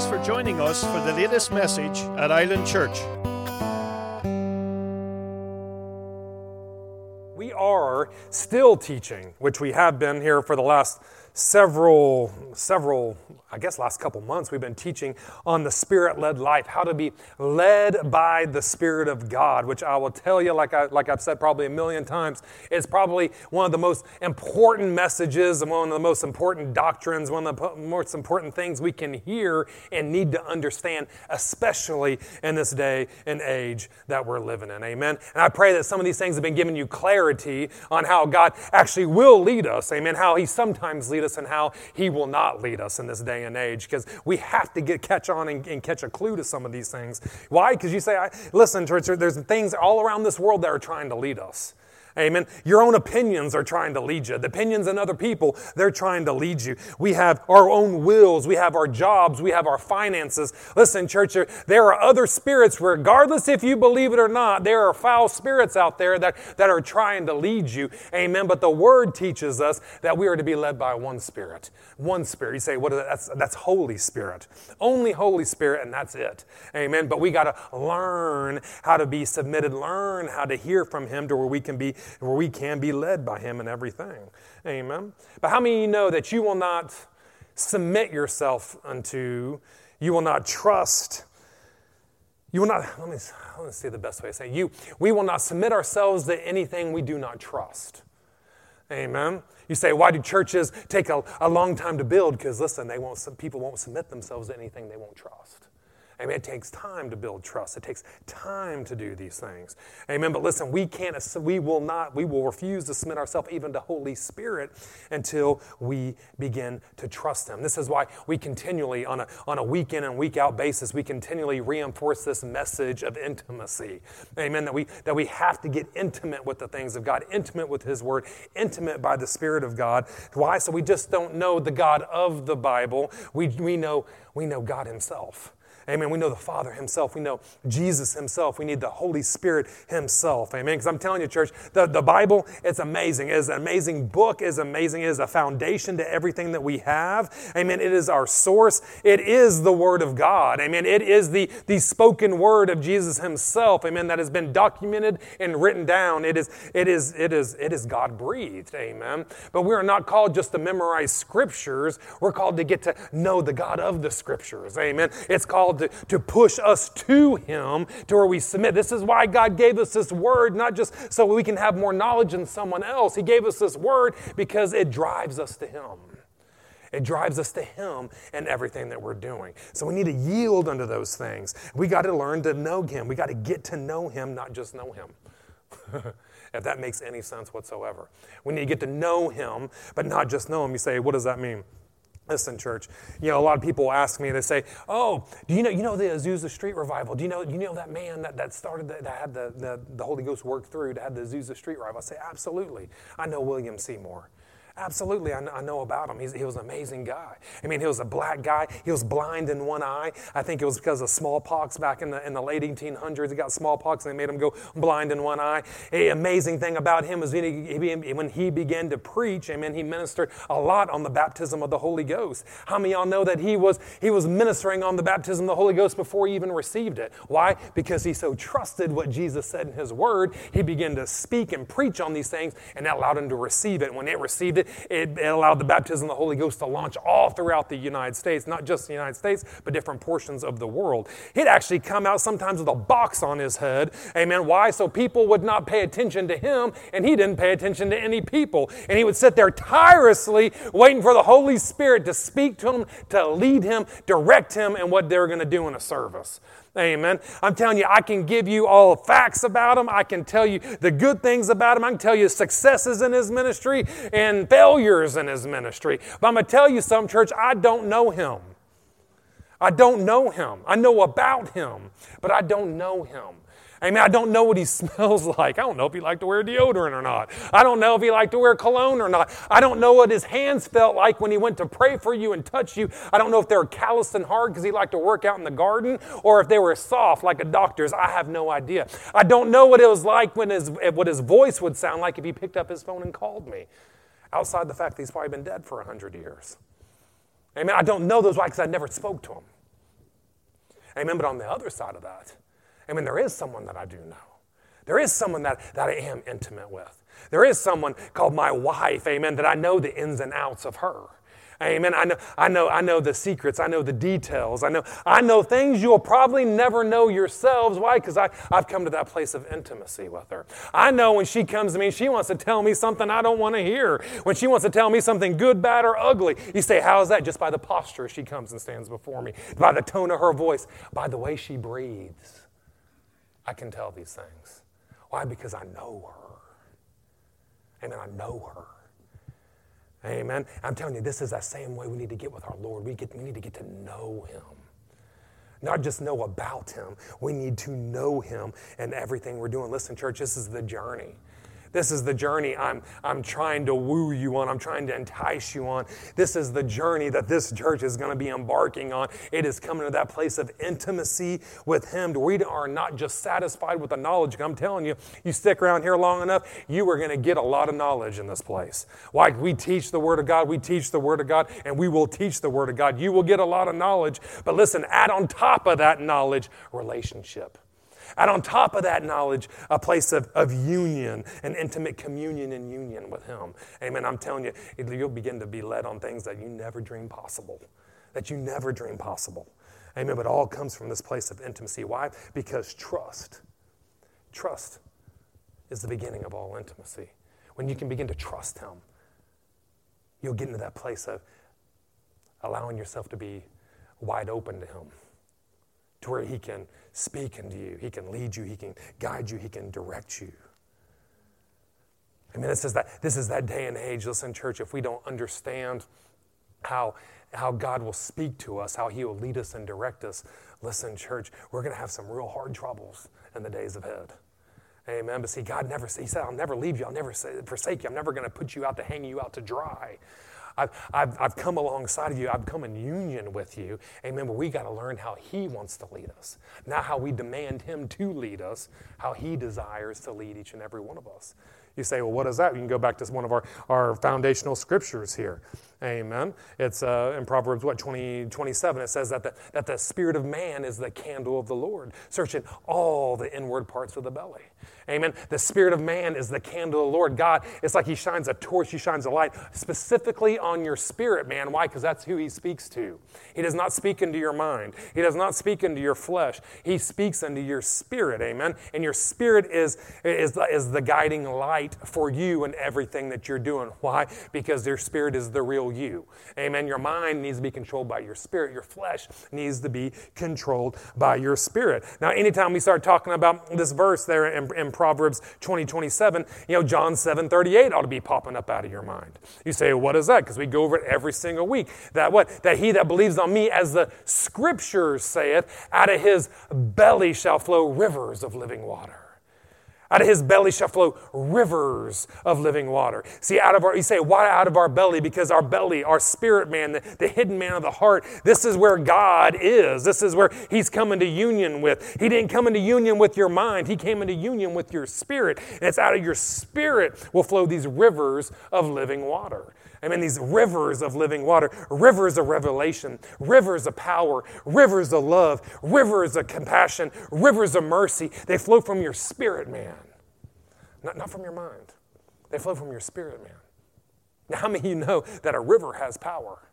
Thanks for joining us for the latest message at Island Church. We are still teaching, which we have been here for the last several, several, I guess, last couple months, we've been teaching on the Spirit led life, how to be led by the Spirit of God, which I will tell you, like, I, like I've said probably a million times, is probably one of the most important messages and one of the most important doctrines, one of the most important things we can hear and need to understand, especially in this day and age that we're living in. Amen. And I pray that some of these things have been giving you clarity on how God actually will lead us. Amen. How He sometimes leads lead us and how He will not lead us in this day and age because we have to get catch on and, and, catch a clue to some of these things. Why? Because you say, I, listen, church, there's things all around this world that are trying to lead us. Amen. Your own opinions are trying to lead you. The opinions in other people, they're trying to lead you. We have our own wills. We have our jobs. We have our finances. Listen, church, there are other spirits, regardless if you believe it or not, there are foul spirits out there that, that are trying to lead you. Amen. But the word teaches us that we are to be led by one spirit. One spirit. You say, what is that? That's, that's Holy Spirit. Only Holy Spirit, and that's it. Amen. But we got to learn how to be submitted, learn how to hear from Him to where we can be where we can be led by Him in everything. Amen. But how many of you know that you will not submit yourself unto, you will not trust, you will not, let me, let me see the best way to say you, we will not submit ourselves to anything we do not trust. Amen. You say, why do churches take a, a long time to build? Because listen, they won't, people won't submit themselves to anything they won't trust. Amen. It takes time to build trust. It takes time to do these things. Amen. But listen, we can't, we will not, we will refuse to submit ourselves even to Holy Spirit until we begin to trust Him. This is why we continually, on a, on a week in and week out basis, we continually reinforce this message of intimacy. Amen. That we, that we have to get intimate with the things of God, intimate with His Word, intimate by the Spirit of God. Why? So we just don't know the God of the Bible. We, we, know, we know God Himself. Amen. We know the Father Himself. We know Jesus Himself. We need the Holy Spirit Himself. Amen. Because I'm telling you, church, the, the Bible, it's amazing. It is an amazing book. It is amazing. It is a foundation to everything that we have. Amen. It is our source. It is the Word of God. Amen. It is the, the spoken word of Jesus Himself. Amen. That has been documented and written down. It is, it is, it is, it is God breathed. Amen. But we are not called just to memorize scriptures. We're called to get to know the God of the scriptures. Amen. It's called to, to push us to Him to where we submit. This is why God gave us this word, not just so we can have more knowledge than someone else. He gave us this word because it drives us to Him. It drives us to Him and everything that we're doing. So we need to yield unto those things. We got to learn to know Him. We got to get to know Him, not just know Him. if that makes any sense whatsoever. We need to get to know Him, but not just know Him. You say, what does that mean? Listen, church. You know, a lot of people ask me. They say, "Oh, do you know? You know the Azusa Street revival? Do you know? You know that man that, that started that, that had the, the the Holy Ghost work through to have the Azusa Street revival?" I say, "Absolutely. I know William Seymour." Absolutely, I, I know about him. He's, he was an amazing guy. I mean, he was a black guy. He was blind in one eye. I think it was because of smallpox back in the, in the late 1800s. He got smallpox and they made him go blind in one eye. A amazing thing about him is when he, when he began to preach, amen, he ministered a lot on the baptism of the Holy Ghost. How many y'all know that he was, he was ministering on the baptism of the Holy Ghost before he even received it? Why? Because he so trusted what Jesus said in his word. He began to speak and preach on these things and that allowed him to receive it. When it received it, it, it allowed the baptism of the Holy Ghost to launch all throughout the United States, not just the United States, but different portions of the world. He'd actually come out sometimes with a box on his head. Amen. Why? So people would not pay attention to him, and he didn't pay attention to any people. And he would sit there tirelessly waiting for the Holy Spirit to speak to him, to lead him, direct him and what they're going to do in a service. Amen. I'm telling you, I can give you all the facts about him. I can tell you the good things about him. I can tell you successes in his ministry and failures in his ministry. But I'm going to tell you some, church, I don't know him. I don't know him. I know about him, but I don't know him. I mean, I don't know what he smells like. I don't know if he liked to wear deodorant or not. I don't know if he liked to wear cologne or not. I don't know what his hands felt like when he went to pray for you and touch you. I don't know if they were calloused and hard because he liked to work out in the garden or if they were soft like a doctor's. I have no idea. I don't know what it was like when his, what his voice would sound like if he picked up his phone and called me. Outside the fact that he's probably been dead for 100 years. Amen. I don't know those why because I never spoke to him. Amen. But on the other side of that, amen, there is someone that I do know. There is someone that, that I am intimate with. There is someone called my wife, amen, that I know the ins and outs of her. Amen. I know, I know, I know the secrets. I know the details. I know, I know things you'll probably never know yourselves. Why? Because I've come to that place of intimacy with her. I know when she comes to me, she wants to tell me something I don't want to hear. When she wants to tell me something good, bad, or ugly. You say, How is that? Just by the posture she comes and stands before me, by the tone of her voice, by the way she breathes. I can tell these things. Why? Because I know her. Amen. I know her. Amen. I'm telling you, this is that same way we need to get with our Lord. We, get, we need to get to know Him. Not just know about Him, we need to know Him and everything we're doing. Listen, church, this is the journey. This is the journey I'm, I'm trying to woo you on. I'm trying to entice you on. This is the journey that this church is going to be embarking on. It is coming to that place of intimacy with Him. We are not just satisfied with the knowledge. I'm telling you, you stick around here long enough, you are going to get a lot of knowledge in this place. Why? We teach the Word of God, we teach the Word of God, and we will teach the Word of God. You will get a lot of knowledge. But listen, add on top of that knowledge, relationship. And on top of that knowledge, a place of, of union, an intimate communion and union with Him. Amen. I'm telling you, you'll begin to be led on things that you never dreamed possible, that you never dreamed possible. Amen. But all comes from this place of intimacy. Why? Because trust, trust is the beginning of all intimacy. When you can begin to trust Him, you'll get into that place of allowing yourself to be wide open to Him to where He can speak into you, He can lead you, He can guide you, He can direct you. I mean, this is that, this is that day and age. Listen, church, if we don't understand how, how God will speak to us, how He will lead us and direct us, listen, church, we're going to have some real hard troubles in the days ahead. Amen. But see, God never, He said, I'll never leave you. I'll never forsake you. I'm never going to put you out to hang you out to dry. I've, I've, I've come alongside of you. I've come in union with you. Amen. But we got to learn how He wants to lead us, not how we demand Him to lead us, how He desires to lead each and every one of us. You say, well, what is that? You can go back to one of our, our foundational scriptures here. Amen. It's uh, in Proverbs, what, 20, 27, it says that the, that the spirit of man is the candle of the Lord, searching all the inward parts of the belly. Amen. The spirit of man is the candle of the Lord. God, it's like he shines a torch, he shines a light specifically on your spirit, man. Why? Because that's who he speaks to. He does not speak into your mind, he does not speak into your flesh. He speaks into your spirit. Amen. And your spirit is, is, is the guiding light for you and everything that you're doing. Why? Because your spirit is the real you. Amen. Your mind needs to be controlled by your spirit. Your flesh needs to be controlled by your spirit. Now, anytime we start talking about this verse there in, in Proverbs 20, 27, you know, John 7, 38 ought to be popping up out of your mind. You say, what is that? Because we go over it every single week. That what? That he that believes on me, as the scriptures saith, out of his belly shall flow rivers of living water. Out of his belly shall flow rivers of living water. See, out of our, you say, why out of our belly? Because our belly, our spirit man, the, the hidden man of the heart, this is where God is. This is where he's coming to union with. He didn't come into union with your mind, he came into union with your spirit. And it's out of your spirit will flow these rivers of living water. I mean, these rivers of living water, rivers of revelation, rivers of power, rivers of love, rivers of compassion, rivers of mercy. They flow from your spirit, man. Not, not from your mind. They flow from your spirit, man. Now, how many of you know that a river has power?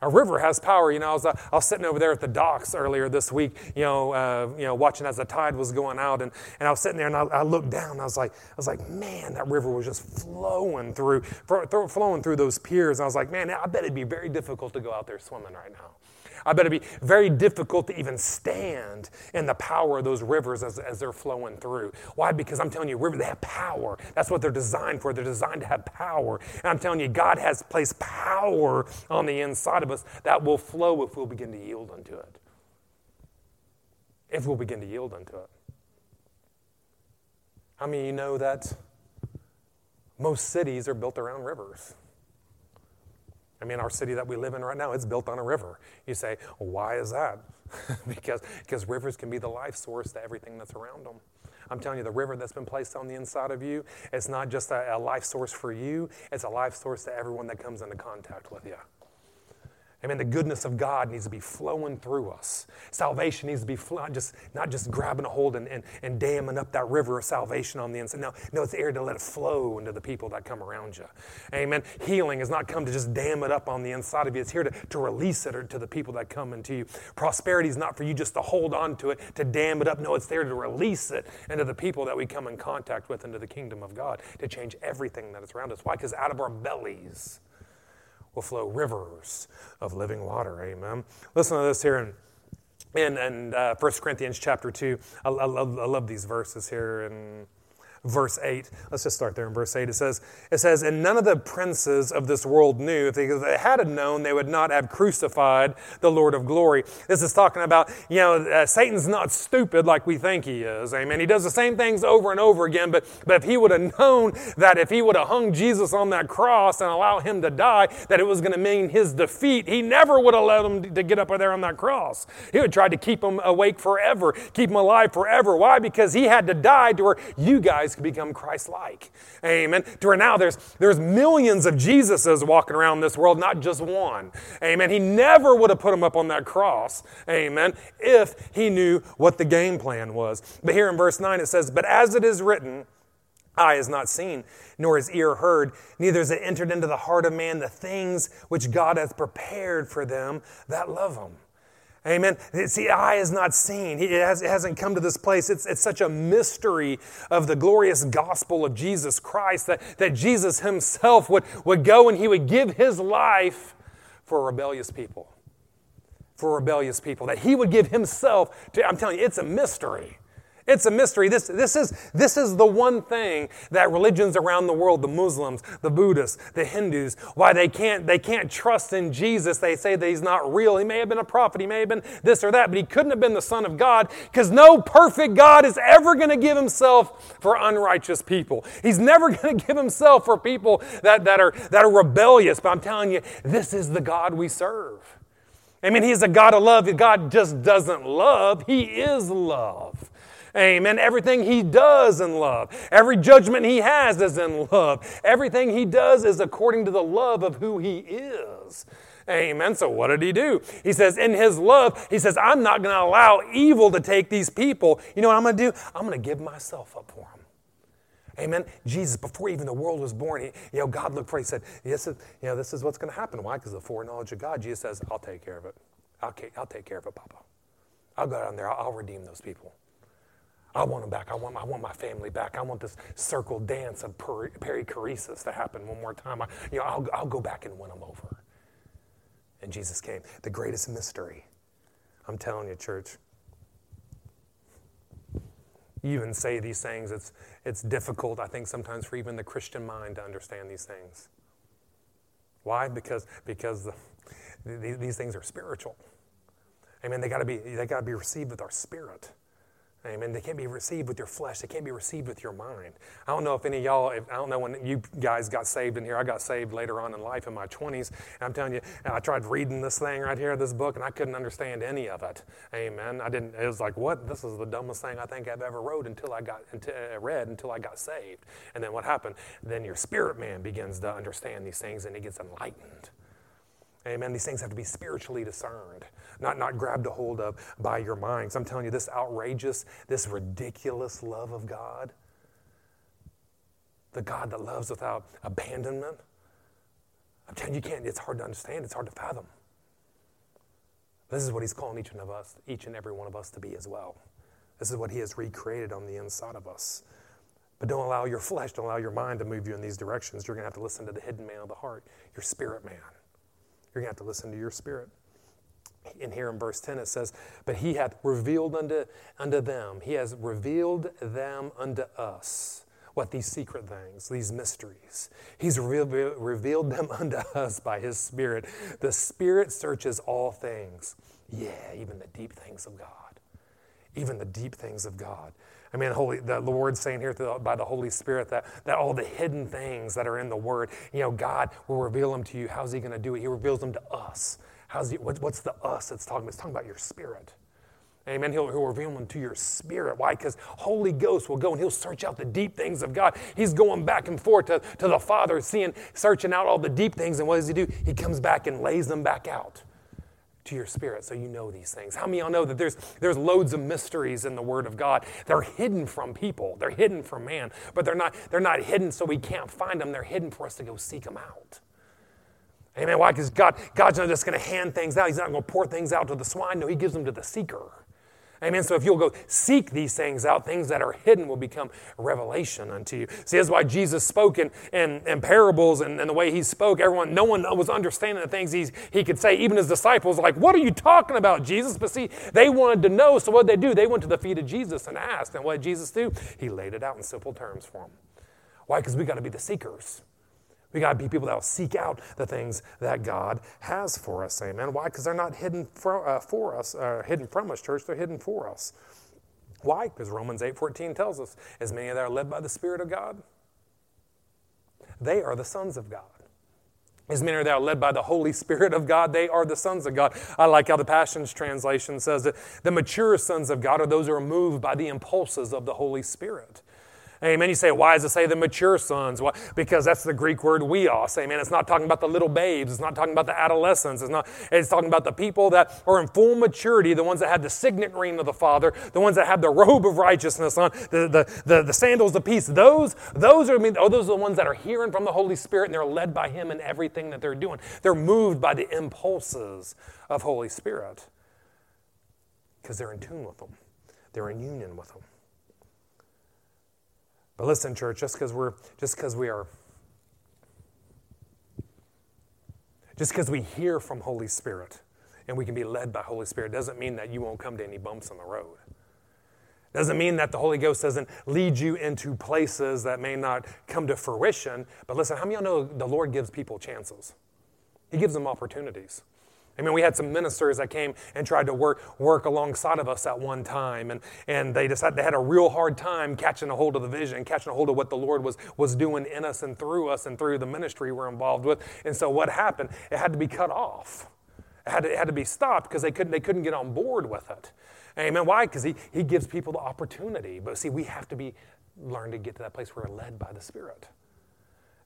A river has power. You know, I was, uh, I was sitting over there at the docks earlier this week, you know, uh, you know, watching as the tide was going out, and, and I was sitting there and I, I looked down. And I was like, I was like, man, that river was just flowing through, flowing through those piers. And I was like, man, I bet it'd be very difficult to go out there swimming right now. I bet it'd be very difficult to even stand in the power of those rivers as, as they're flowing through. Why? Because I'm telling you, rivers, they have power. That's what they're designed for. They're designed to have power. And I'm telling you, God has placed power on the inside of us that will flow if we'll begin to yield unto it. If we'll begin to yield unto it. How many of you know that most cities are built around rivers? I mean, our city that we live in right now, it's built on a river. You say, well, why is that? because, because rivers can be the life source to everything that's around them. I'm telling you, the river that's been placed on the inside of you, it's not just a, a life source for you, it's a life source to everyone that comes into contact with you. Amen. The goodness of God needs to be flowing through us. Salvation needs to be flow, just not just grabbing a hold and, and, and damming up that river of salvation on the inside. No, no, it's there to let it flow into the people that come around you. Amen. Healing has not come to just dam it up on the inside of you. It's here to, to release it to the people that come into you. Prosperity is not for you just to hold on to it, to dam it up. No, it's there to release it into the people that we come in contact with into the kingdom of God, to change everything that is around us. Why? Because out of our bellies will flow rivers of living water. Amen. Listen to this here in in, in uh, 1 Corinthians chapter 2. I, I, love, I love these verses here in verse 8. Let's just start there in verse 8. It says, it says, And none of the princes of this world knew. If they, had known, they would not have crucified the Lord of glory. This is talking about, you know, uh, Satan's not stupid like we think he is. Amen. He does the same things over and over again, but, but if he would have known that if he would have hung Jesus on that cross and allow him to die, that it was going to mean his defeat, he never would have let him to get up there on that cross. He would try to keep him awake forever, keep him alive forever. Why? Because he had to die to where you guys could become Christ like. Amen. To where now there's, there's millions of Jesuses walking around this world, not just one. Amen. He never would have put him up on that cross. Amen. If he knew what the game plan was. But here in verse 9 it says, But as it is written, eye has not seen, nor has ear heard, neither has it entered into the heart of man the things which God hath prepared for them that love him. Amen. See, eye has not seen. It, has, not come to this place. It's, it's such a mystery of the glorious gospel of Jesus Christ that, that Jesus himself would, would go and he would give his life for rebellious people. For rebellious people. That he would give himself to, I'm telling you, it's a mystery. It's a mystery. This, this, is, this is the one thing that religions around the world, the Muslims, the Buddhists, the Hindus, why they can't, they can't trust in Jesus. They say that he's not real. He may have been a prophet. He may have been this or that, but he couldn't have been the Son of God because no perfect God is ever going to give himself for unrighteous people. He's never going to give himself for people that, that, are, that are rebellious. But I'm telling you, this is the God we serve. I mean, he's a God of love. God just doesn't love, he is love. Amen. Everything he does in love. Every judgment he has is in love. Everything he does is according to the love of who he is. Amen. So what did he do? He says, in his love, he says, I'm not going to allow evil to take these people. You know what I'm going to do? I'm going to give myself up for them. Amen. Jesus, before even the world was born, he, you know, God looked for. He said, "This is, you know, this is what's going to happen." Why? Because the foreknowledge of God. Jesus says, "I'll take care of it. I'll, I'll take care of it, Papa. I'll go down there. I'll, I'll redeem those people." I want them back. I want, I want my family back. I want this circle dance of perichoresis to happen one more time. I, you know, I'll, I'll go back and win them over. And Jesus came. The greatest mystery. I'm telling you, church. You even say these things. It's, it's difficult, I think, sometimes for even the Christian mind to understand these things. Why? Because, because the, the, these things are spiritual. I mean, they got to be they got to be received with our spirit. Amen. They can't be received with your flesh. They can't be received with your mind. I don't know if any of y'all, if, I don't know when you guys got saved in here. I got saved later on in life in my 20s. And I'm telling you, I tried reading this thing right here, this book, and I couldn't understand any of it. Amen. I didn't, it was like, what? This is the dumbest thing I think I've ever wrote until I got, until, uh, read until I got saved. And then what happened? Then your spirit man begins to understand these things and he gets enlightened. Amen. These things have to be spiritually discerned, not, not grabbed a hold of by your minds. I'm telling you, this outrageous, this ridiculous love of God, the God that loves without abandonment, I'm telling you, you can't, it's hard to understand, it's hard to fathom. This is what He's calling each one of us, each and every one of us to be as well. This is what He has recreated on the inside of us. But don't allow your flesh, don't allow your mind to move you in these directions. You're going to have to listen to the hidden man of the heart, your spirit man. You're going to have to listen to your spirit. In here in verse 10 it says, But he hath revealed unto, unto them, he has revealed them unto us. What these secret things, these mysteries. He's re- revealed them unto us by his Spirit. The Spirit searches all things. Yeah, even the deep things of God. Even the deep things of God. I mean, Holy, the Lord's saying here the, by the Holy Spirit that, that all the hidden things that are in the Word, you know, God will reveal them to you. How's He going to do it? He reveals them to us. How's he, what, what's the us it's talking about? It's talking about your spirit. Amen. He'll, he'll reveal them to your spirit. Why? Because Holy Ghost will go and he'll search out the deep things of God. He's going back and forth to, to the Father, seeing, searching out all the deep things. And what does he do? He comes back and lays them back out. To your spirit so you know these things. How many y'all know that there's, there's loads of mysteries in the Word of God? They're hidden from people, they're hidden from man, but they're not, they're not hidden so we can't find them. They're hidden for us to go seek them out. Amen. Why? Because God, God's not just going to hand things out. He's not going to pour things out to the swine. No, He gives them to the seeker. Amen. So if you'll go seek these things out, things that are hidden will become revelation unto you. See, that's why Jesus spoke in, in, in parables and, and, the way he spoke, everyone, no one was understanding the things he's, he could say. Even his disciples, like, what are you talking about, Jesus? But see, they wanted to know, so what did they do? They went to the feet of Jesus and asked. And what did Jesus do? He laid it out in simple terms for them. Why? Because we got to be the seekers. We got to be people that will seek out the things that God has for us. Amen. Why? Because they're not hidden for, uh, for us, uh, hidden from us, church. They're hidden for us. Why? Because Romans 8:14 tells us, as many that are led by the Spirit of God, they are the sons of God. As many that are led by the Holy Spirit of God, they are the sons of God. I like how the Passions translation says that the mature sons of God are those who are moved by the impulses of the Holy Spirit. Amen. You say, why does it say the mature sons? Well, because that's the Greek word huios. Amen. It's not talking about the little babes. It's not talking about the adolescents. It's not. It's talking about the people that are in full maturity, the ones that have the signet ring of the Father, the ones that have the robe of righteousness on, the, the, the, the sandals of peace. Those, those are, I mean, oh, those are the ones that are hearing from the Holy Spirit and they're led by Him in everything that they're doing. They're moved by the impulses of Holy Spirit because they're in tune with them. They're in union with them. But listen, church, just because we're just because we are just because we hear from Holy Spirit and we can be led by Holy Spirit doesn't mean that you won't come to any bumps on the road. Doesn't mean that the Holy Ghost doesn't lead you into places that may not come to fruition. But listen, how many of you know the Lord gives people chances? He gives them opportunities. I mean, we had some ministers that came and tried to work, work alongside of us at one time, and, and they decided they had a real hard time catching a hold of the vision, catching a hold of what the Lord was, was doing in us and through us and through the ministry we're involved with. And so what happened? It had to be cut off. It had to, it had to be stopped because they couldn't, they couldn't get on board with it. Amen. Why? Because he, he gives people the opportunity. But see, we have to be learn to get to that place where we're led by the Spirit.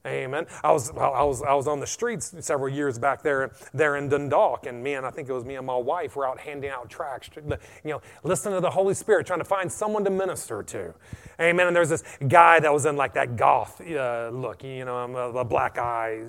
Amen. I was, I was, I was on the streets several years back there, there in Dundalk, and me and I think it was me and my wife were out handing out tracts, you know, listening to the Holy Spirit, trying to find someone to minister to. Amen. And there's this guy that was in like that goth uh, look, you know, a, a black eye,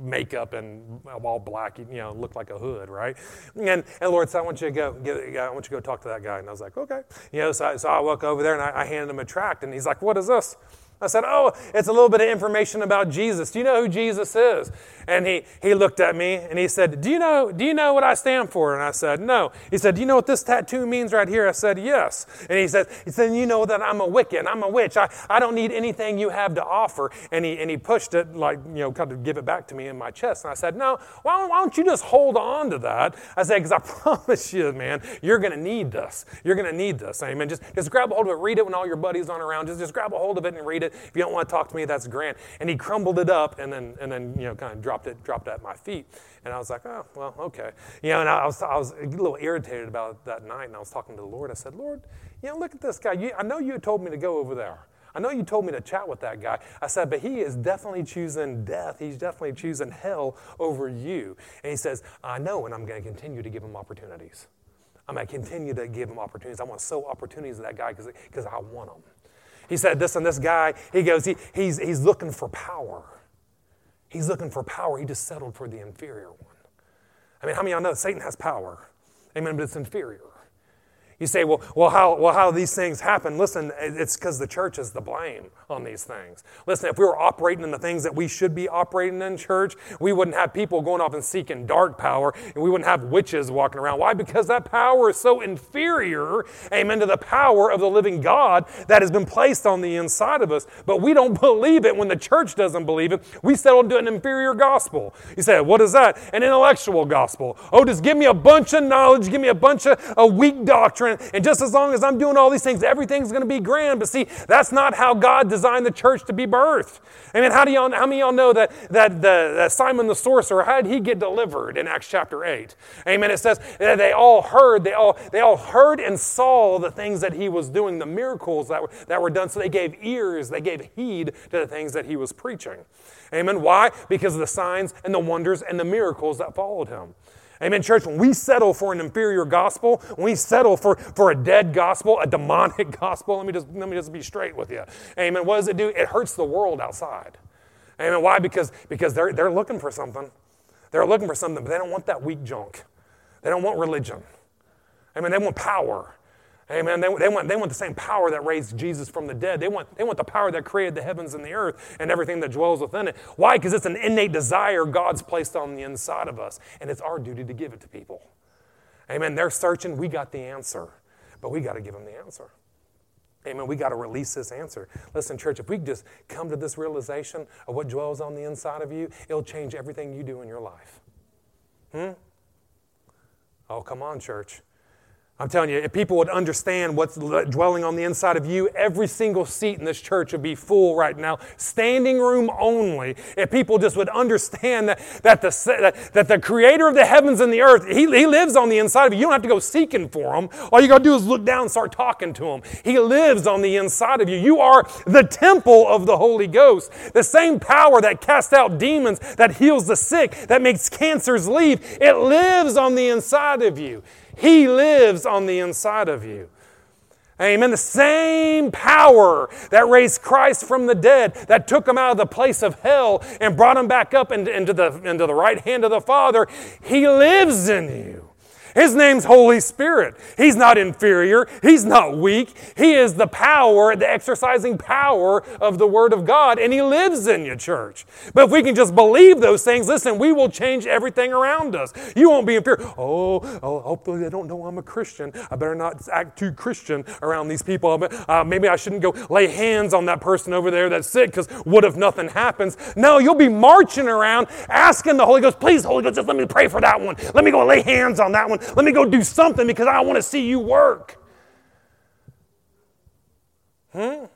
makeup, and all black, you know, looked like a hood, right? And, and Lord said, I want you to go, get, I want you to go talk to that guy. And I was like, okay. You know, so I, so I walk over there and I, I handed him a tract, and he's like, what is this? I said, Oh, it's a little bit of information about Jesus. Do you know who Jesus is? And he, he looked at me and he said, do you, know, do you know what I stand for? And I said, No. He said, Do you know what this tattoo means right here? I said, Yes. And he said, he said You know that I'm a Wiccan, I'm a witch. I, I don't need anything you have to offer. And he, and he pushed it, like, you know, kind of give it back to me in my chest. And I said, No, why don't, why don't you just hold on to that? I said, Because I promise you, man, you're going to need this. You're going to need this. Amen. Just, just grab a hold of it, read it when all your buddies aren't around. Just, just grab a hold of it and read it. If you don't want to talk to me, that's grand. And he crumbled it up and then, and then you know, kind of dropped it, dropped it at my feet. And I was like, oh, well, okay. You know, and I was, I was a little irritated about that night, and I was talking to the Lord. I said, Lord, you know, look at this guy. You, I know you told me to go over there. I know you told me to chat with that guy. I said, but he is definitely choosing death. He's definitely choosing hell over you. And he says, I know, and I'm going to continue to give him opportunities. I'm going to continue to give him opportunities. I want to sow opportunities to that guy because I want them. He said, this and this guy, he goes, he, he's, he's looking for power. He's looking for power. He just settled for the inferior one. I mean, how many of y'all know Satan has power? Amen, but it's inferior. You say, well, well, how, well, how these things happen? Listen, it's because the church is the blame on these things. Listen, if we were operating in the things that we should be operating in church, we wouldn't have people going off and seeking dark power, and we wouldn't have witches walking around. Why? Because that power is so inferior, amen, to the power of the living God that has been placed on the inside of us. But we don't believe it when the church doesn't believe it. We settle into an inferior gospel. You say, what is that? An intellectual gospel. Oh, just give me a bunch of knowledge, give me a bunch of a weak doctrine and just as long as I'm doing all these things, everything's going to be grand. But see, that's not how God designed the church to be birthed. I mean, how, do y'all, how many of y'all know that, that, the, that Simon the sorcerer, how did he get delivered in Acts chapter 8? Amen. It says they all heard, they all, they all heard and saw the things that he was doing, the miracles that were, that were done. So they gave ears, they gave heed to the things that he was preaching. Amen. Why? Because of the signs and the wonders and the miracles that followed him. Amen, church. When we settle for an inferior gospel, when we settle for, for a dead gospel, a demonic gospel, let me, just, let me just be straight with you. Amen. What does it do? It hurts the world outside. Amen. Why? Because, because they're, they're looking for something. They're looking for something, but they don't want that weak junk. They don't want religion. Amen. They want power. Amen. They, they, want, they want the same power that raised Jesus from the dead. They want, they want the power that created the heavens and the earth and everything that dwells within it. Why? Because it's an innate desire God's placed on the inside of us, and it's our duty to give it to people. Amen. They're searching, we got the answer, but we got to give them the answer. Amen. We got to release this answer. Listen, church, if we just come to this realization of what dwells on the inside of you, it'll change everything you do in your life. Hmm? Oh, come on, church. I'm telling you, if people would understand what's dwelling on the inside of you, every single seat in this church would be full right now, standing room only. If people just would understand that, that, the, that, the creator of the heavens and the earth, he, he lives on the inside of you. You don't have to go seeking for him. All you got to do is look down and start talking to him. He lives on the inside of you. You are the temple of the Holy Ghost. The same power that casts out demons, that heals the sick, that makes cancers leave, it lives on the inside of you. He lives on the inside of you. Amen. The same power that raised Christ from the dead, that took him out of the place of hell and brought him back up into, the, into the right hand of the Father, He lives in you. His name's Holy Spirit. He's not inferior. He's not weak. He is the power, the exercising power of the Word of God, and He lives in you, church. But if we can just believe those things, listen, we will change everything around us. You won't be inferior. Oh, oh hopefully they don't know I'm a Christian. I better not act too Christian around these people. Uh, maybe I shouldn't go lay hands on that person over there that's sick because what if nothing happens? No, you'll be marching around asking the Holy Ghost, please, Holy Ghost, just let me pray for that one. Let me go lay hands on that one. Let me go do something because I want to see you work. Hmm?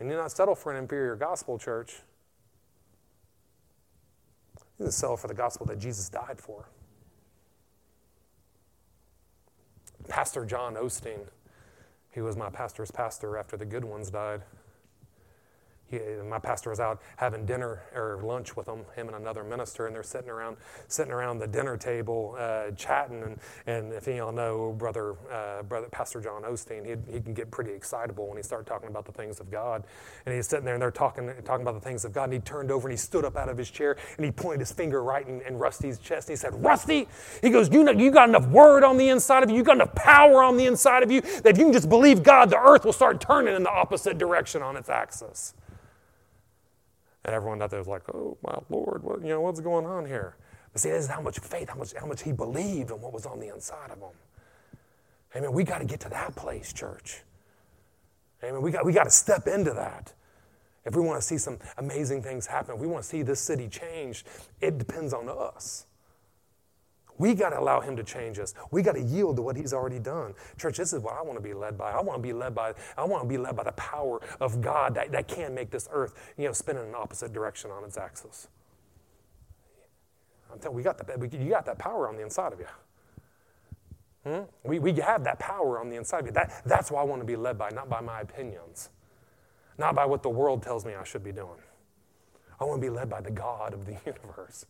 We need not settle for an inferior gospel, church. We need to settle for the gospel that Jesus died for. Pastor John Osteen, he was my pastor's pastor after the good ones died he, my pastor was out having dinner or lunch with him, him and another minister, and they're sitting around, sitting around the dinner table, uh, chatting. And, and if you all know, brother, uh, brother, Pastor John Osteen, he, he can get pretty excitable when he starts talking about the things of God. And he's sitting there, and they're talking, talking about the things of God. And he turned over and he stood up out of his chair, and he pointed his finger right in, in Rusty's chest. And he said, "Rusty," he goes, "You know, you got enough word on the inside of you, you got enough power on the inside of you that if you can just believe God, the earth will start turning in the opposite direction on its axis." And everyone out there was like, oh, my Lord, what, you know, what's going on here? But see, this is how much faith, how much, how much he believed in what was on the inside of him. Amen. We got to get to that place, church. Amen. We got, we got to step into that. If we want to see some amazing things happen, if we want to see this city changed, it depends on us. We got to allow Him to change us. We got to yield to what He's already done. Church, this is what I want to be led by. I want to be led by, I want to be led by the power of God that, that can make this earth, you know, spin in an opposite direction on its axis. I'm telling you, we got that, you got that power on the inside of you. Hmm? We, we have that power on the inside of you. That, that's why I want to be led by, not by my opinions, not by what the world tells me I should be doing. I want to be led by the God of the universe.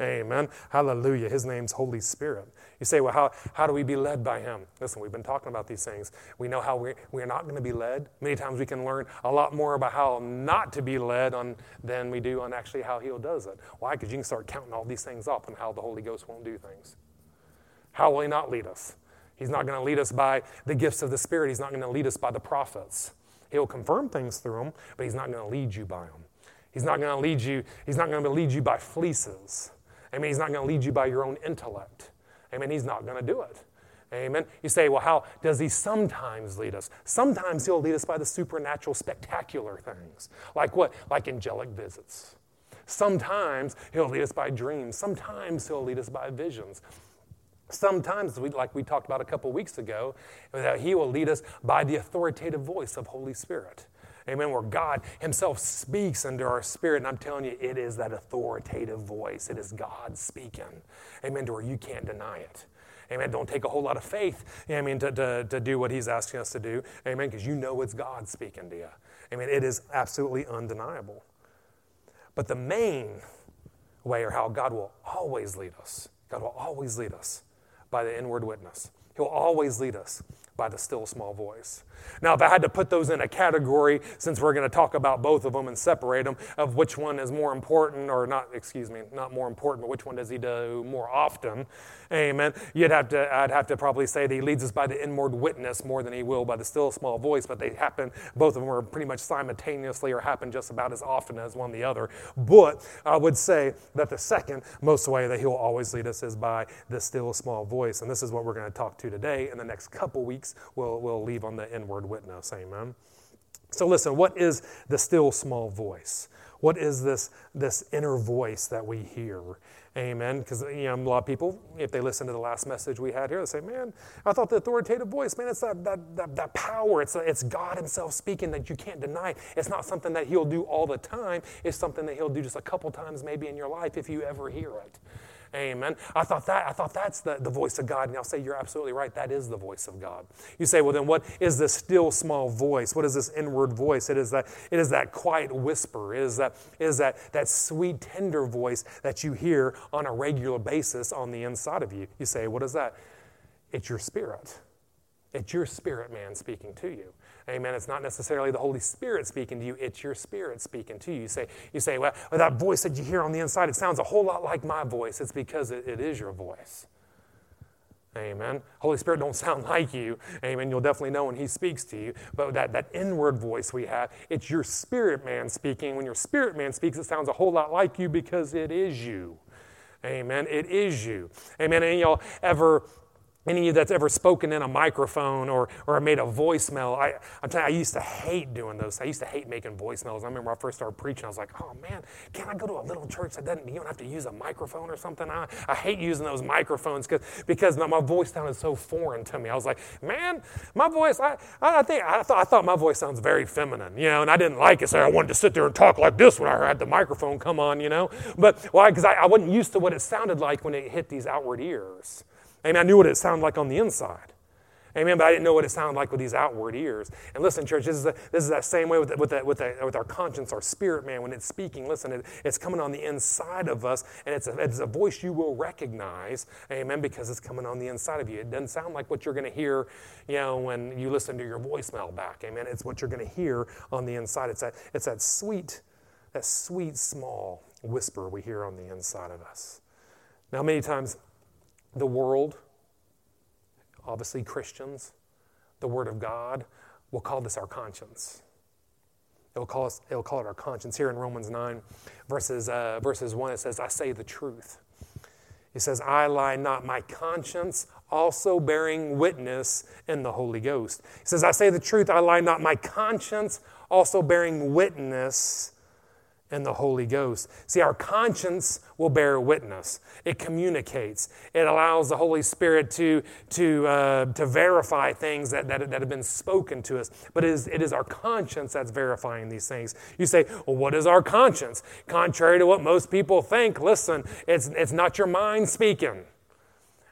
Amen. Hallelujah. His name's Holy Spirit. You say, well, how, how do we be led by Him? Listen, we've been talking about these things. We know how we, we're not going to be led. Many times we can learn a lot more about how not to be led on, than we do on actually how He does it. Why? Because you can start counting all these things up and how the Holy Ghost won't do things. How will He not lead us? He's not going to lead us by the gifts of the Spirit. He's not going to lead us by the prophets. He'll confirm things through them, but He's not going to lead you by them. He's not going to lead you, He's not going to lead you by fleeces. Amen. He's not going to lead you by your own intellect. Amen. He's not going to do it. Amen. You say, well, how does he sometimes lead us? Sometimes he'll lead us by the supernatural, spectacular things. Like what? Like angelic visits. Sometimes he'll lead us by dreams. Sometimes he'll lead us by visions. Sometimes, like we talked about a couple weeks ago, he will lead us by the authoritative voice of Holy Spirit. Amen. Where God Himself speaks into our spirit. And I'm telling you, it is that authoritative voice. It is God speaking. Amen. To where you can't deny it. Amen. Don't take a whole lot of faith, I mean, to, to, to do what He's asking us to do. Amen. Because you know it's God speaking to you. Amen. It is absolutely undeniable. But the main way or how God will always lead us. God will always lead us by the inward witness. He'll always lead us by the still small voice. Now, if I had to put those in a category, since we're going to talk about both of them and separate them, of which one is more important, or not, excuse me, not more important, but which one does he do more often, amen, you'd have to, I'd have to probably say that he leads us by the inward witness more than he will by the still small voice, but they happen, both of them are pretty much simultaneously or happen just about as often as one the other. But I would say that the second most way that he'll always lead us is by the still small voice. And this is what we're going to talk to today. In the next couple weeks, we'll, we'll leave on the inward witness. Amen. So, listen, what is the still small voice? What is this, this inner voice that we hear? Amen. Because you know, a lot of people, if they listen to the last message we had here, they say, Man, I thought the authoritative voice, man, it's that, that, that, that power. It's, it's God Himself speaking that you can't deny. It's not something that He'll do all the time, it's something that He'll do just a couple times maybe in your life if you ever hear it. Amen. I thought that I thought that's the, the voice of God. And I'll say you're absolutely right. That is the voice of God. You say, well, then what is this still small voice? What is this inward voice? It is that it is that quiet whisper. It is that it is that that sweet, tender voice that you hear on a regular basis on the inside of you. You say, what is that? It's your spirit. It's your spirit man speaking to you. Amen. It's not necessarily the Holy Spirit speaking to you, it's your spirit speaking to you. You say, you say well, that voice that you hear on the inside, it sounds a whole lot like my voice. It's because it, it is your voice. Amen. Holy Spirit don't sound like you. Amen. You'll definitely know when He speaks to you. But that, that inward voice we have, it's your spirit man speaking. When your spirit man speaks, it sounds a whole lot like you because it is you. Amen. It is you. Amen. And y'all ever any of you that's ever spoken in a microphone or, or made a voicemail, I, I'm telling you, I used to hate doing those. I used to hate making voicemails. I remember I first started preaching, I was like, oh man, can I go to a little church that doesn't, you don't have to use a microphone or something? I, I hate using those microphones cause, because my voice sounded so foreign to me. I was like, man, my voice, I, I, think, I thought, I thought my voice sounds very feminine, you know, and I didn't like it, so I wanted to sit there and talk like this when I had the microphone come on, you know. But why? Because I, I wasn't used to what it sounded like when it hit these outward ears. Amen. I knew what it sounded like on the inside. Amen. But I didn't know what it sounded like with these outward ears. And listen, church, this is, the, this is that same way with, the, with, the, with, the, with our conscience, our spirit, man. When it's speaking, listen, it, it's coming on the inside of us, and it's a, it's a voice you will recognize. Amen. Because it's coming on the inside of you. It doesn't sound like what you're going to hear, you know, when you listen to your voicemail back. Amen. It's what you're going to hear on the inside. It's that, it's that sweet, that sweet, small whisper we hear on the inside of us. Now, many times the world, obviously Christians, the Word of God, will call this our conscience. It will call, us, it will call it our conscience. Here in Romans 9, verses, uh, verses 1, it says, I say the truth. He says, I lie not, my conscience also bearing witness in the Holy Ghost. He says, I say the truth, I lie not, my conscience also bearing witness and the Holy Ghost. See, our conscience will bear witness. It communicates. It allows the Holy Spirit to, to, uh, to verify things that, that, that have been spoken to us. But it is, it is our conscience that's verifying these things. You say, well, what is our conscience? Contrary to what most people think, listen, it's, it's not your mind speaking.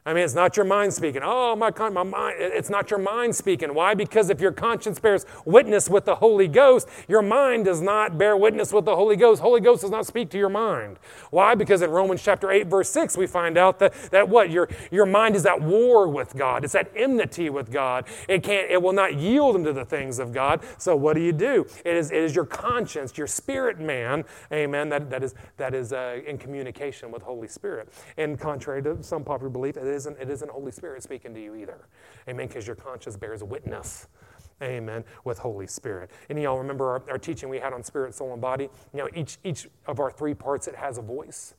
I mean, it's not your mind speaking. Oh, my, my mind. It's not your mind speaking. Why? Because if your conscience bears witness with the Holy Ghost, your mind does not bear witness with the Holy Ghost. Holy Ghost does not speak to your mind. Why? Because in Romans chapter 8, verse 6, we find out that, that what? Your, your mind is at war with God. It's at enmity with God. It can't, it will not yield unto the things of God. So what do you do? It is, it is your conscience, your spirit man, amen, that, that is, that is uh, in communication with Holy Spirit. And contrary to some popular belief, isn't, it isn't Holy Spirit speaking to you either. Amen. Because your conscience bears witness. Amen. With Holy Spirit. And y'all remember our, our teaching we had on spirit, soul, and body? You know, each, each of our three parts, it has a voice.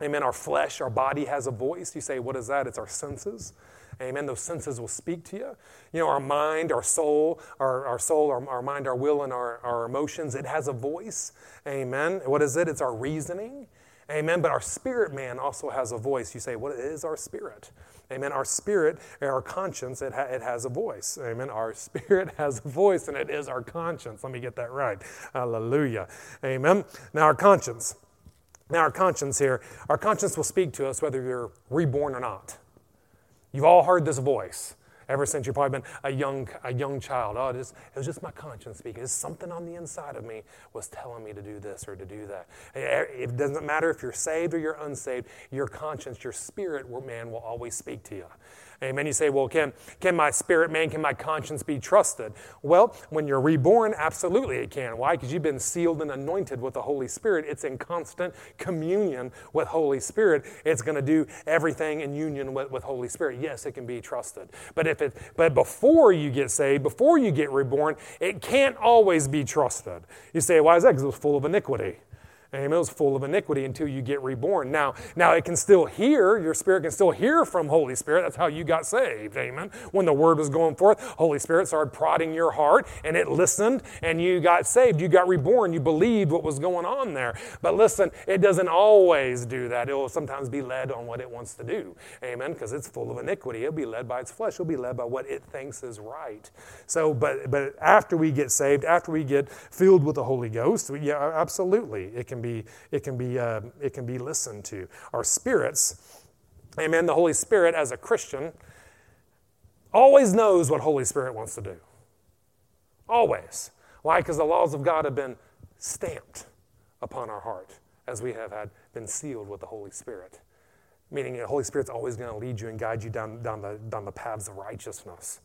Amen. Our flesh, our body has a voice. You say, what is that? It's our senses. Amen. Those senses will speak to you. You know, our mind, our soul, our, our soul, our, our mind, our will, and our, our emotions, it has a voice. Amen. What is it? It's our reasoning. Amen. But our spirit man also has a voice. You say, what is our spirit? Amen. Our spirit, our conscience, it, ha- it has a voice. Amen. Our spirit has a voice, and it is our conscience. Let me get that right. Hallelujah. Amen. Now, our conscience. Now, our conscience here, our conscience will speak to us whether you're reborn or not. You've all heard this voice. Ever since you've probably been a young, a young child. Oh, it, is, it was just my conscience speaking. It's something on the inside of me was telling me to do this or to do that. Eh, eh, it doesn't matter if you're saved or you're unsaved, your conscience, your spirit man will always speak to you. Amen. You say, well, can, can my spirit man, can my conscience be trusted? Well, when you're reborn, absolutely it can. Why? Because you've been sealed and anointed with the Holy Spirit. It's in constant communion with Holy Spirit. It's going to do everything in union with, with Holy Spirit. Yes, it can be trusted. But if it but before you get saved, before you get reborn, it can't always be trusted. You say, why is that? Because it was full of iniquity. Amen. It was full of iniquity until you get reborn. Now, now it can still hear, your spirit can still hear from Holy Spirit. That's how you got saved. Amen. When the word was going forth, Holy Spirit started prodding your heart and it listened and you got saved. You got reborn. You believed what was going on there. But listen, it doesn't always do that. It will sometimes be led on what it wants to do. Amen. Because it's full of iniquity. It'll be led by its flesh. It'll be led by what it thinks is right. So, but but after we get saved, after we get filled with the Holy Ghost, yeah, absolutely. It can can be, it can be, uh, it can be listened to. Our spirits, amen, the Holy Spirit as a Christian always knows what Holy Spirit wants to do. Always. Why? Because the laws of God have been stamped upon our heart as we have had been sealed with the Holy Spirit. Meaning the Holy Spirit's always going to lead you and guide you down, down, the, down the paths of righteousness.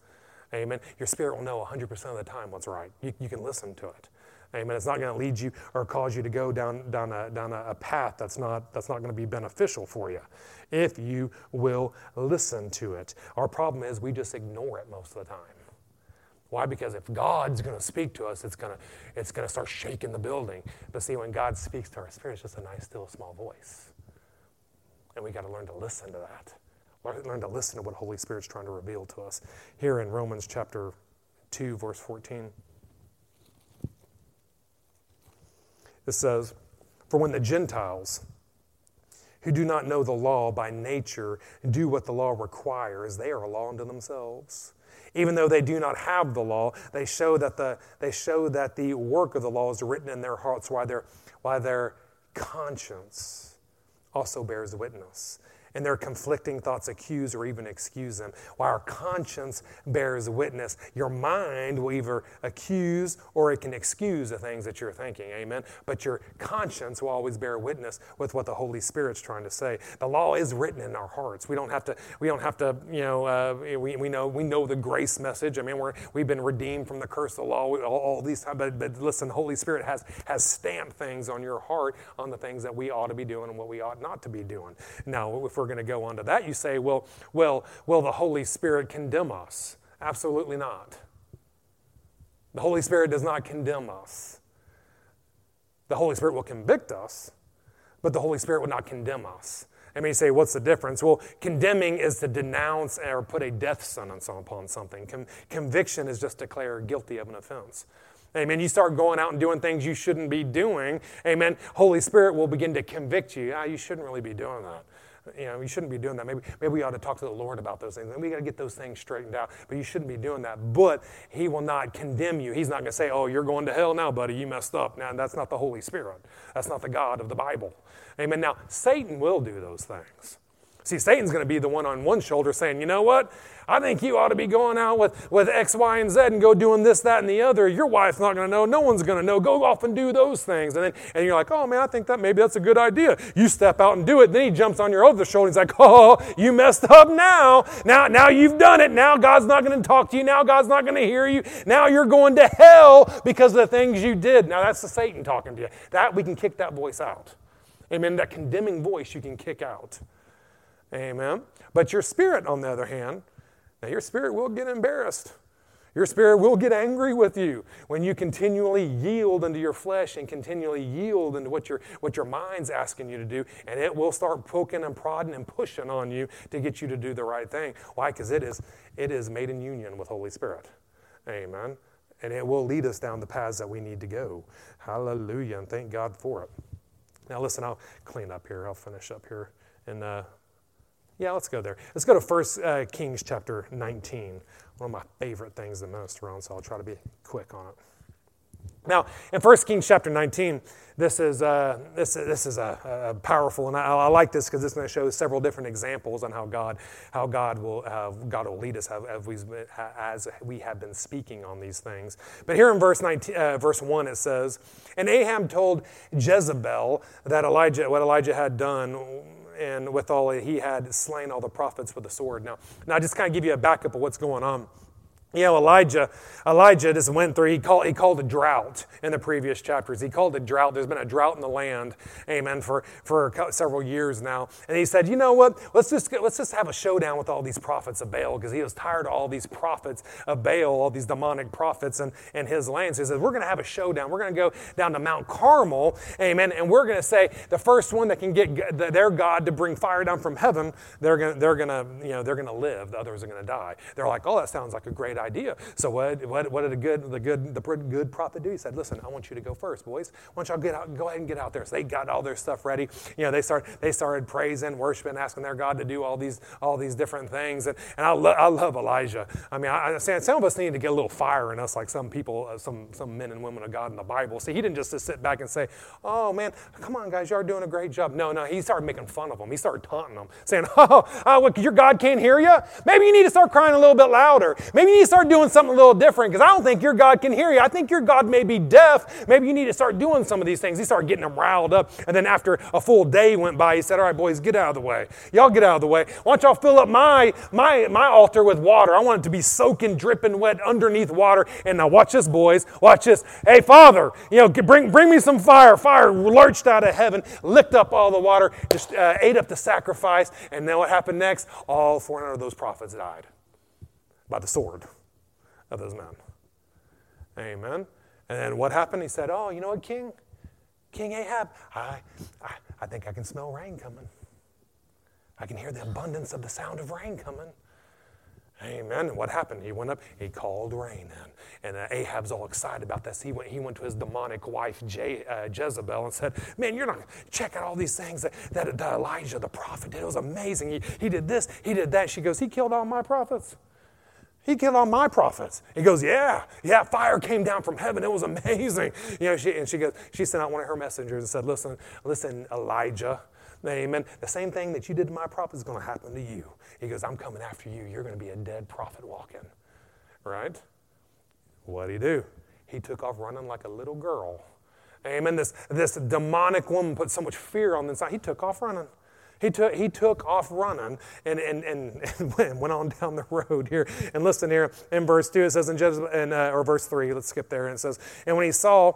Amen. Your spirit will know 100% of the time what's right. You, you can listen to it. Amen. It's not going to lead you or cause you to go down, down, a, down a, path that's not, that's not going to be beneficial for you if you will listen to it. Our problem is we just ignore it most of the time. Why? Because if God's going to speak to us, it's going to, it's going to start shaking the building. But see, when God speaks to our spirit, it's just a nice, still, small voice. And we got to learn to listen to that. Learn to listen to what Holy Spirit's trying to reveal to us. Here in Romans chapter 2, verse 14. It says, For when the Gentiles, who do not know the law by nature, do what the law requires, they are a law unto themselves. Even though they do not have the law, they show that the, they show that the work of the law is written in their hearts, why their, while their conscience also bears witness and their conflicting thoughts accuse or even excuse them. While our conscience bears witness, your mind will either accuse or it can excuse the things that you're thinking. Amen. But your conscience will always bear witness with what the Holy Spirit's trying to say. The law is written in our hearts. We don't have to. We don't have to. You know. Uh, we, we know. We know the grace message. I mean, we're we've been redeemed from the curse of the law. All, all these times. But, but listen, the Holy Spirit has has stamped things on your heart on the things that we ought to be doing and what we ought not to be doing. Now, if we're going to go on to that, you say, well, well, will the Holy Spirit condemn us? Absolutely not. The Holy Spirit does not condemn us. The Holy Spirit will convict us, but the Holy Spirit will not condemn us. I mean, you say, what's the difference? Well, condemning is to denounce or put a death sentence upon something. Con- conviction is just declare guilty of an offense. Amen. You start going out and doing things you shouldn't be doing. Amen. Holy Spirit will begin to convict you. Ah, you shouldn't really be doing that you know, you shouldn't be doing that. Maybe, maybe we ought to talk to the Lord about those things. And we got to get those things straightened out. But you shouldn't be doing that. But He will not condemn you. He's not going to say, oh, you're going to hell now, buddy. You messed up. Now, that's not the Holy Spirit. That's not the God of the Bible. Amen. Now, Satan will do those things. See, Satan's going to be the one on one shoulder saying, you know what? I think you ought to be going out with, with X, Y, and Z and go doing this, that, and the other. Your wife's not going to know. No one's going to know. Go off and do those things. And then and you're like, oh man, I think that maybe that's a good idea. You step out and do it. Then he jumps on your other shoulder. He's like, oh, you messed up now. Now, now you've done it. Now God's not going to talk to you. Now God's not going to hear you. Now you're going to hell because of the things you did. Now that's the Satan talking to you. That we can kick that voice out. Amen. That condemning voice you can kick out. Amen. But your spirit, on the other hand, now your spirit will get embarrassed. Your spirit will get angry with you when you continually yield into your flesh and continually yield into what your, what your mind's asking you to do, and it will start poking and prodding and pushing on you to get you to do the right thing. Why? Because it is, it is made in union with Holy Spirit. Amen. And it will lead us down the paths that we need to go. Hallelujah, and thank God for it. Now, listen, I'll clean up here. I'll finish up here. And uh, yeah, let's go there. Let's go to 1 uh, Kings chapter 19. One of my favorite things the most around, so I'll try to be quick on it. Now, in 1 Kings chapter 19, this is, uh, this, this is a, a powerful, and I, I like this because it's going to show several different examples on how God, how God, will, uh, God will lead us as we, as we have been speaking on these things. But here in verse, 19, uh, verse 1, it says, And Ahab told Jezebel that Elijah, what Elijah had done and with all he had slain all the prophets with the sword. Now, now I just kind of give you a backup of what's going on. You know, Elijah, Elijah just went through, he called, he called a drought in the previous chapters. He called a drought. There's been a drought in the land, amen, for, for several years now. And he said, you know what? Let's just, let's just have a showdown with all these prophets of Baal because he was tired of all these prophets of Baal, all these demonic prophets in, in his land. So he says, we're going to have a showdown. We're going to go down to Mount Carmel, amen, and we're going to say the first one that can get their God to bring fire down from heaven, they're going to, they're going to, you know, they're going to live. The others are going to die. They're like, oh, that sounds like a great idea. So what, what, what did the good, the good, the good prophet do? He said, listen, I want you to go first, boys. Why don't y'all get out, go ahead and get out there. So they got all their stuff ready. You know, they start, they started praising, worshiping, asking their God to do all these, all these different things. And, and I, lo- I love Elijah. I mean, I, I, some of us need to get a little fire in us, like some people, uh, some, some men and women of God in the Bible. See, he didn't just, sit back and say, oh man, come on guys, y'all doing a great job. No, no, he started making fun of them. He started taunting them, saying, oh, oh your God can't hear you? Maybe you need to start crying a little bit louder. Maybe you need to start doing something a little different because I don't think your God can hear you. I think your God may be deaf. Maybe you need to start doing some of these things. He started getting them riled up. And then after a full day went by, he said, All right, boys, get out of the way. Y'all get out of the way. Why don't y'all fill up my, my, my altar with water? I want it to be soaking, dripping wet underneath water. And now watch this, boys. Watch this. Hey, Father, you know, bring, bring me some fire. Fire lurched out of heaven, licked up all the water, just uh, ate up the sacrifice. And then what happened next? All 400 of those prophets died by the sword of those men. Amen. And then what happened? He said, Oh, you know what, King? King Ahab, I, I, I think I can smell rain coming. I can hear the abundance of the sound of rain coming. Amen. And what happened? He went up, he called rain in. And uh, Ahab's all excited about this. He went, he went to his demonic wife, Je, uh, Jezebel, and said, Man, you're not check out all these things that, that, that Elijah, the prophet, did. It was amazing. He, he did this, he did that. She goes, He killed all my prophets. He killed all my prophets. He goes, Yeah, yeah, fire came down from heaven. It was amazing. You know, she, and she goes, she sent out one of her messengers and said, Listen, listen, Elijah. Amen. The same thing that you did to my prophet is going to happen to you. He goes, I'm coming after you. You're going to be a dead prophet walking. Right? What did he do? He took off running like a little girl. Amen. This, this demonic woman put so much fear on the inside. He took off running. He took, he took off running and, and, and, and went on down the road here. And listen here in verse 2, it says in in, uh, or verse 3, let's skip there. And it says, And when he saw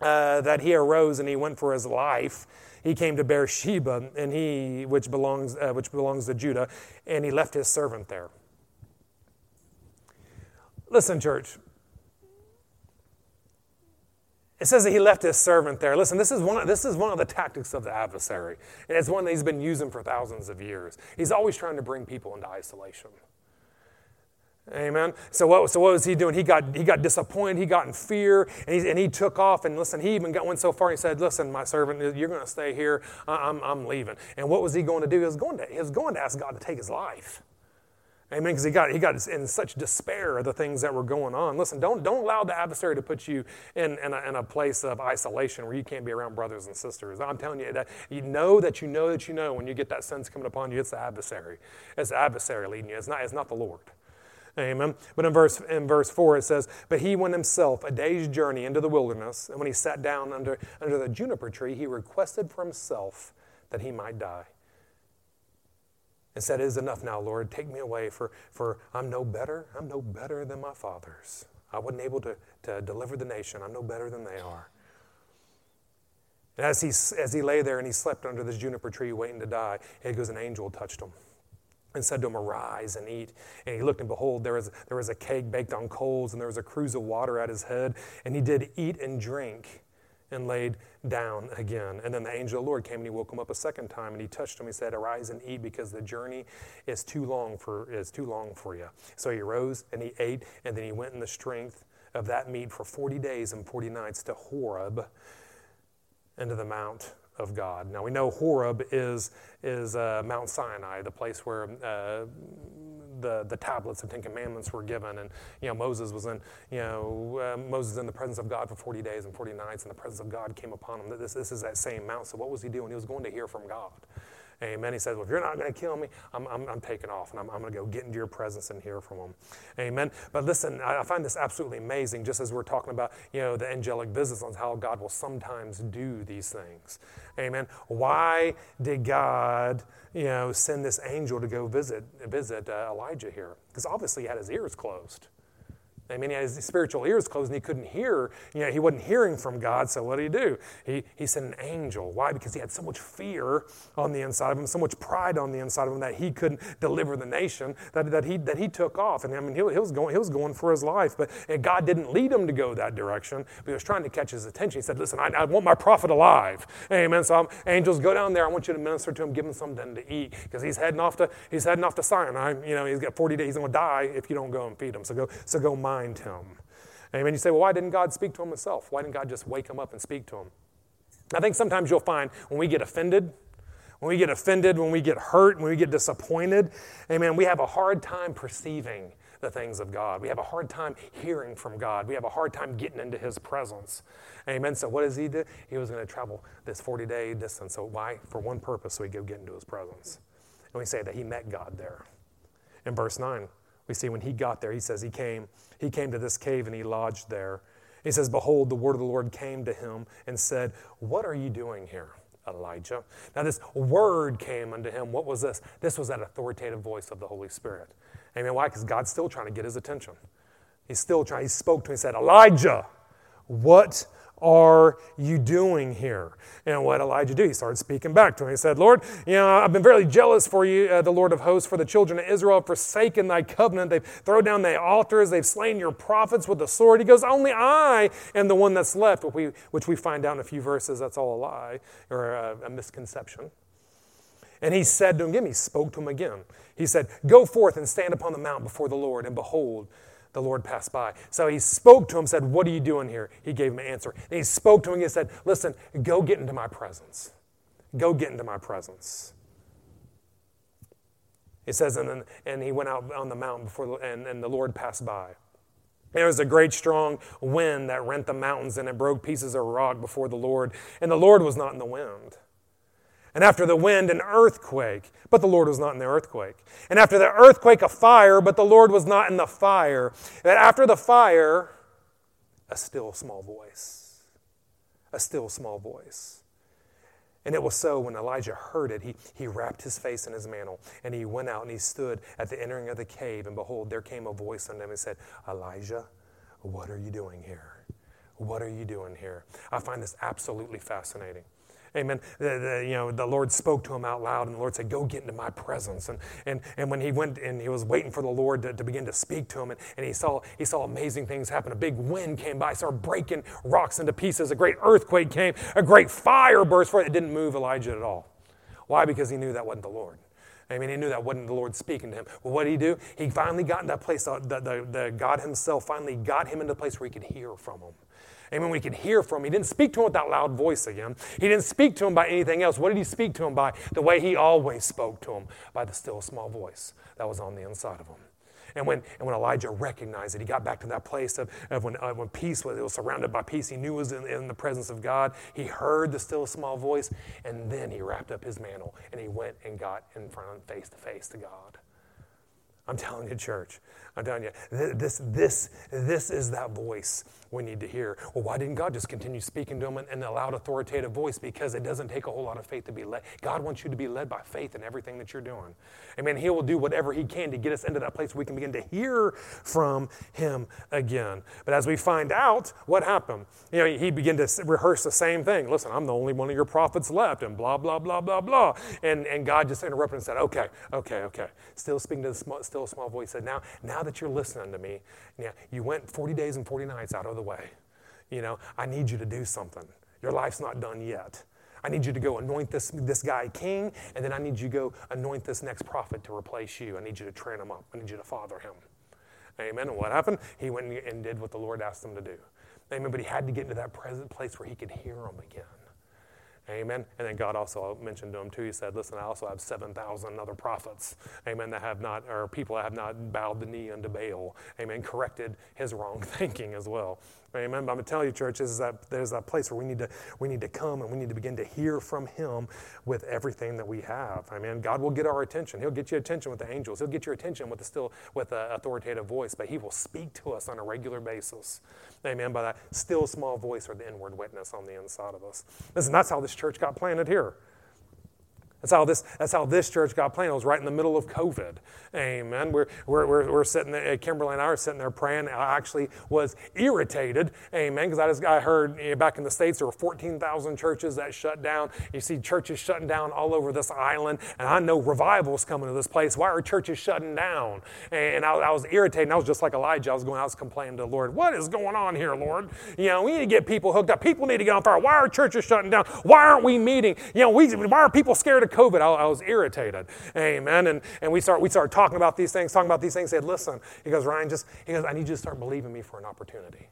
uh, that he arose and he went for his life, he came to Beersheba, and he, which belongs, uh, which belongs to Judah, and he left his servant there. Listen, church, it says that he left his servant there. Listen, this is one of, this is one of the tactics of the adversary. And it's one that he's been using for thousands of years. He's always trying to bring people into isolation. Amen. So what, so what was he doing? He got, he got disappointed. He got in fear, and he, and he took off. And listen, he even got went so far. He said, "Listen, my servant, you're going to stay here. I'm, I'm leaving." And what was he going to do? He was going to, he was going to ask God to take his life. Amen. Because he got, he got in such despair of the things that were going on. Listen, don't, don't allow the adversary to put you in, in, a, in a place of isolation where you can't be around brothers and sisters. I'm telling you that you know that you know that you know when you get that sense coming upon you, it's the adversary. It's the adversary leading you. It's not, it's not the Lord. Amen. But in verse, in verse 4 it says, But he went himself a day's journey into the wilderness, and when he sat down under, under the juniper tree, he requested for himself that he might die and said, It is enough now, Lord. Take me away, for, for I'm no better. I'm no better than my fathers. I wasn't able to, to deliver the nation. I'm no better than they are. And as he, as he lay there and he slept under this juniper tree waiting to die, it goes, an angel touched him and said to him, Arise and eat. And he looked, and behold, there was, there was a cake baked on coals, and there was a cruse of water at his head. And he did eat and drink and laid down again. And then the angel of the Lord came and he woke him up a second time and he touched him. He said, Arise and eat because the journey is too long for is too long for you. So he rose and he ate, and then he went in the strength of that meat for 40 days and 40 nights to Horeb into the mount of God. Now we know Horeb is, is uh, Mount Sinai, the place where uh, the, the tablets of Ten Commandments were given. And, you know, Moses was in, you know, uh, Moses in the presence of God for 40 days and 40 nights, and the presence of God came upon him. This, this is that same mount. So what was he doing? He was going to hear from God. Amen. He says, Well, if you're not going to kill me, I'm, I'm, I'm, taking off and I'm, I'm going to go get into your presence and hear from him. Amen. But listen, I, I find this absolutely amazing, just as we're talking about, you know, the angelic business on how God will sometimes do these things. Amen. Why did God, you know, send this angel to go visit, visit uh, Elijah here? Because obviously he had his ears closed. I mean, he had his spiritual ears closed and he couldn't hear. You know, he wasn't hearing from God, so what did he do? He, he sent an angel. Why? Because he had so much fear on the inside of him, so much pride on the inside of him that he couldn't deliver the nation, that, that, he, that he took off. And I mean, he, he was going, he was going for his life, but God didn't lead him to go that direction, but he was trying to catch his attention. He said, Listen, I, I want my prophet alive. Amen. So, I'm, angels, go down there. I want you to minister to him, give him something to eat, because he's heading off to, he's heading off to Sinai. You know, he's got 40 days, he's to die if you don't go and feed him. So go, so go mind him. Amen. You say, well, why didn't God speak to him himself? Why didn't God just wake him up and speak to him? I think sometimes you'll find when we get offended, when we get offended, when we get hurt, when we get disappointed, amen, we have a hard time perceiving the things of God. We have a hard time hearing from God. We have a hard time getting into His presence. Amen. So, what does He do? He was going to travel this 40 day distance. So, why? For one purpose, so He'd go get into His presence. And we say that He met God there. In verse 9, we see when He got there, He says He came he came to this cave and he lodged there. He says, Behold, the word of the Lord came to him and said, What are you doing here, Elijah? Now, this word came unto him. What was this? This was that authoritative voice of the Holy Spirit. Amen. Why? Because God's still trying to get his attention. He's still trying. He spoke to him and said, Elijah, what are you doing here? And what Elijah do? He started speaking back to him. He said, Lord, you know, I've been very jealous for you, uh, the Lord of hosts, for the children of Israel have forsaken thy covenant. They've thrown down thy altars. They've slain your prophets with the sword. He goes, Only I am the one that's left, which we, which we find out in a few verses that's all a lie or a, a misconception. And he said to him again, he spoke to him again. He said, Go forth and stand upon the mount before the Lord, and behold, the Lord passed by. So he spoke to him, said, What are you doing here? He gave him an answer. And he spoke to him and he said, Listen, go get into my presence. Go get into my presence. He says, and, then, and he went out on the mountain before, the, and, and the Lord passed by. There was a great strong wind that rent the mountains, and it broke pieces of rock before the Lord. And the Lord was not in the wind. And after the wind, an earthquake, but the Lord was not in the earthquake. And after the earthquake, a fire, but the Lord was not in the fire. And after the fire, a still small voice. A still small voice. And it was so when Elijah heard it, he, he wrapped his face in his mantle, and he went out and he stood at the entering of the cave. And behold, there came a voice unto him and said, Elijah, what are you doing here? What are you doing here? I find this absolutely fascinating. Amen. The, the, you know, the Lord spoke to him out loud, and the Lord said, Go get into my presence. And, and, and when he went and he was waiting for the Lord to, to begin to speak to him, and, and he, saw, he saw amazing things happen. A big wind came by, started breaking rocks into pieces. A great earthquake came, a great fire burst forth. It didn't move Elijah at all. Why? Because he knew that wasn't the Lord. I mean, he knew that wasn't the Lord speaking to him. Well, what did he do? He finally got in that place, the, the, the God himself finally got him into a place where he could hear from him. Amen. We could hear from him. He didn't speak to him with that loud voice again. He didn't speak to him by anything else. What did he speak to him by? The way he always spoke to him, by the still small voice that was on the inside of him. And when, and when Elijah recognized it, he got back to that place of, of when, uh, when peace was, it was surrounded by peace. He knew it was in, in the presence of God. He heard the still small voice, and then he wrapped up his mantle and he went and got in front, face to face to God. I'm telling you, church, I'm telling you, this, this, this is that voice we need to hear. Well, why didn't God just continue speaking to them in a loud, authoritative voice? Because it doesn't take a whole lot of faith to be led. God wants you to be led by faith in everything that you're doing. Amen. He will do whatever He can to get us into that place where we can begin to hear from Him again. But as we find out, what happened? You know, He began to rehearse the same thing. Listen, I'm the only one of your prophets left, and blah, blah, blah, blah, blah. And, and God just interrupted and said, okay, okay, okay. Still speaking to the small, still small voice, said, now, now that you're listening to me, yeah, you went 40 days and 40 nights out of the the way. You know, I need you to do something. Your life's not done yet. I need you to go anoint this, this guy king, and then I need you to go anoint this next prophet to replace you. I need you to train him up. I need you to father him. Amen. And what happened? He went and did what the Lord asked him to do. Amen. But he had to get into that present place where he could hear him again. Amen. And then God also mentioned to him too. He said, "Listen, I also have seven thousand other prophets, Amen, that have not, or people that have not bowed the knee unto Baal, Amen." Corrected his wrong thinking as well. Amen. But I'm going to tell you, church, is that there's that place where we need to we need to come and we need to begin to hear from Him with everything that we have. Amen. God will get our attention. He'll get your attention with the angels. He'll get your attention with the still with an authoritative voice. But He will speak to us on a regular basis. Amen. By that still small voice or the inward witness on the inside of us. Listen, that's how this church got planted here. That's how this, that's how this church got planted. It was right in the middle of COVID. Amen. We're, we're, we're, we're sitting there, Kimberly and I are sitting there praying. I actually was irritated. Amen. Because I, just, I heard you know, back in the States there were 14,000 churches that shut down. You see churches shutting down all over this island. And I know revival's coming to this place. Why are churches shutting down? And I, I was irritated. I was just like Elijah. I was going, I was complaining to the Lord, what is going on here, Lord? You know, we need to get people hooked up. People need to get on fire. Why are churches shutting down? Why aren't we meeting? You know, we, why are people scared of COVID, I, I, was irritated. Amen. And, and we, start, we started talking about these things, talking about these things. He said, listen, he goes, Ryan, just, he goes, I need you to start believing me for an opportunity.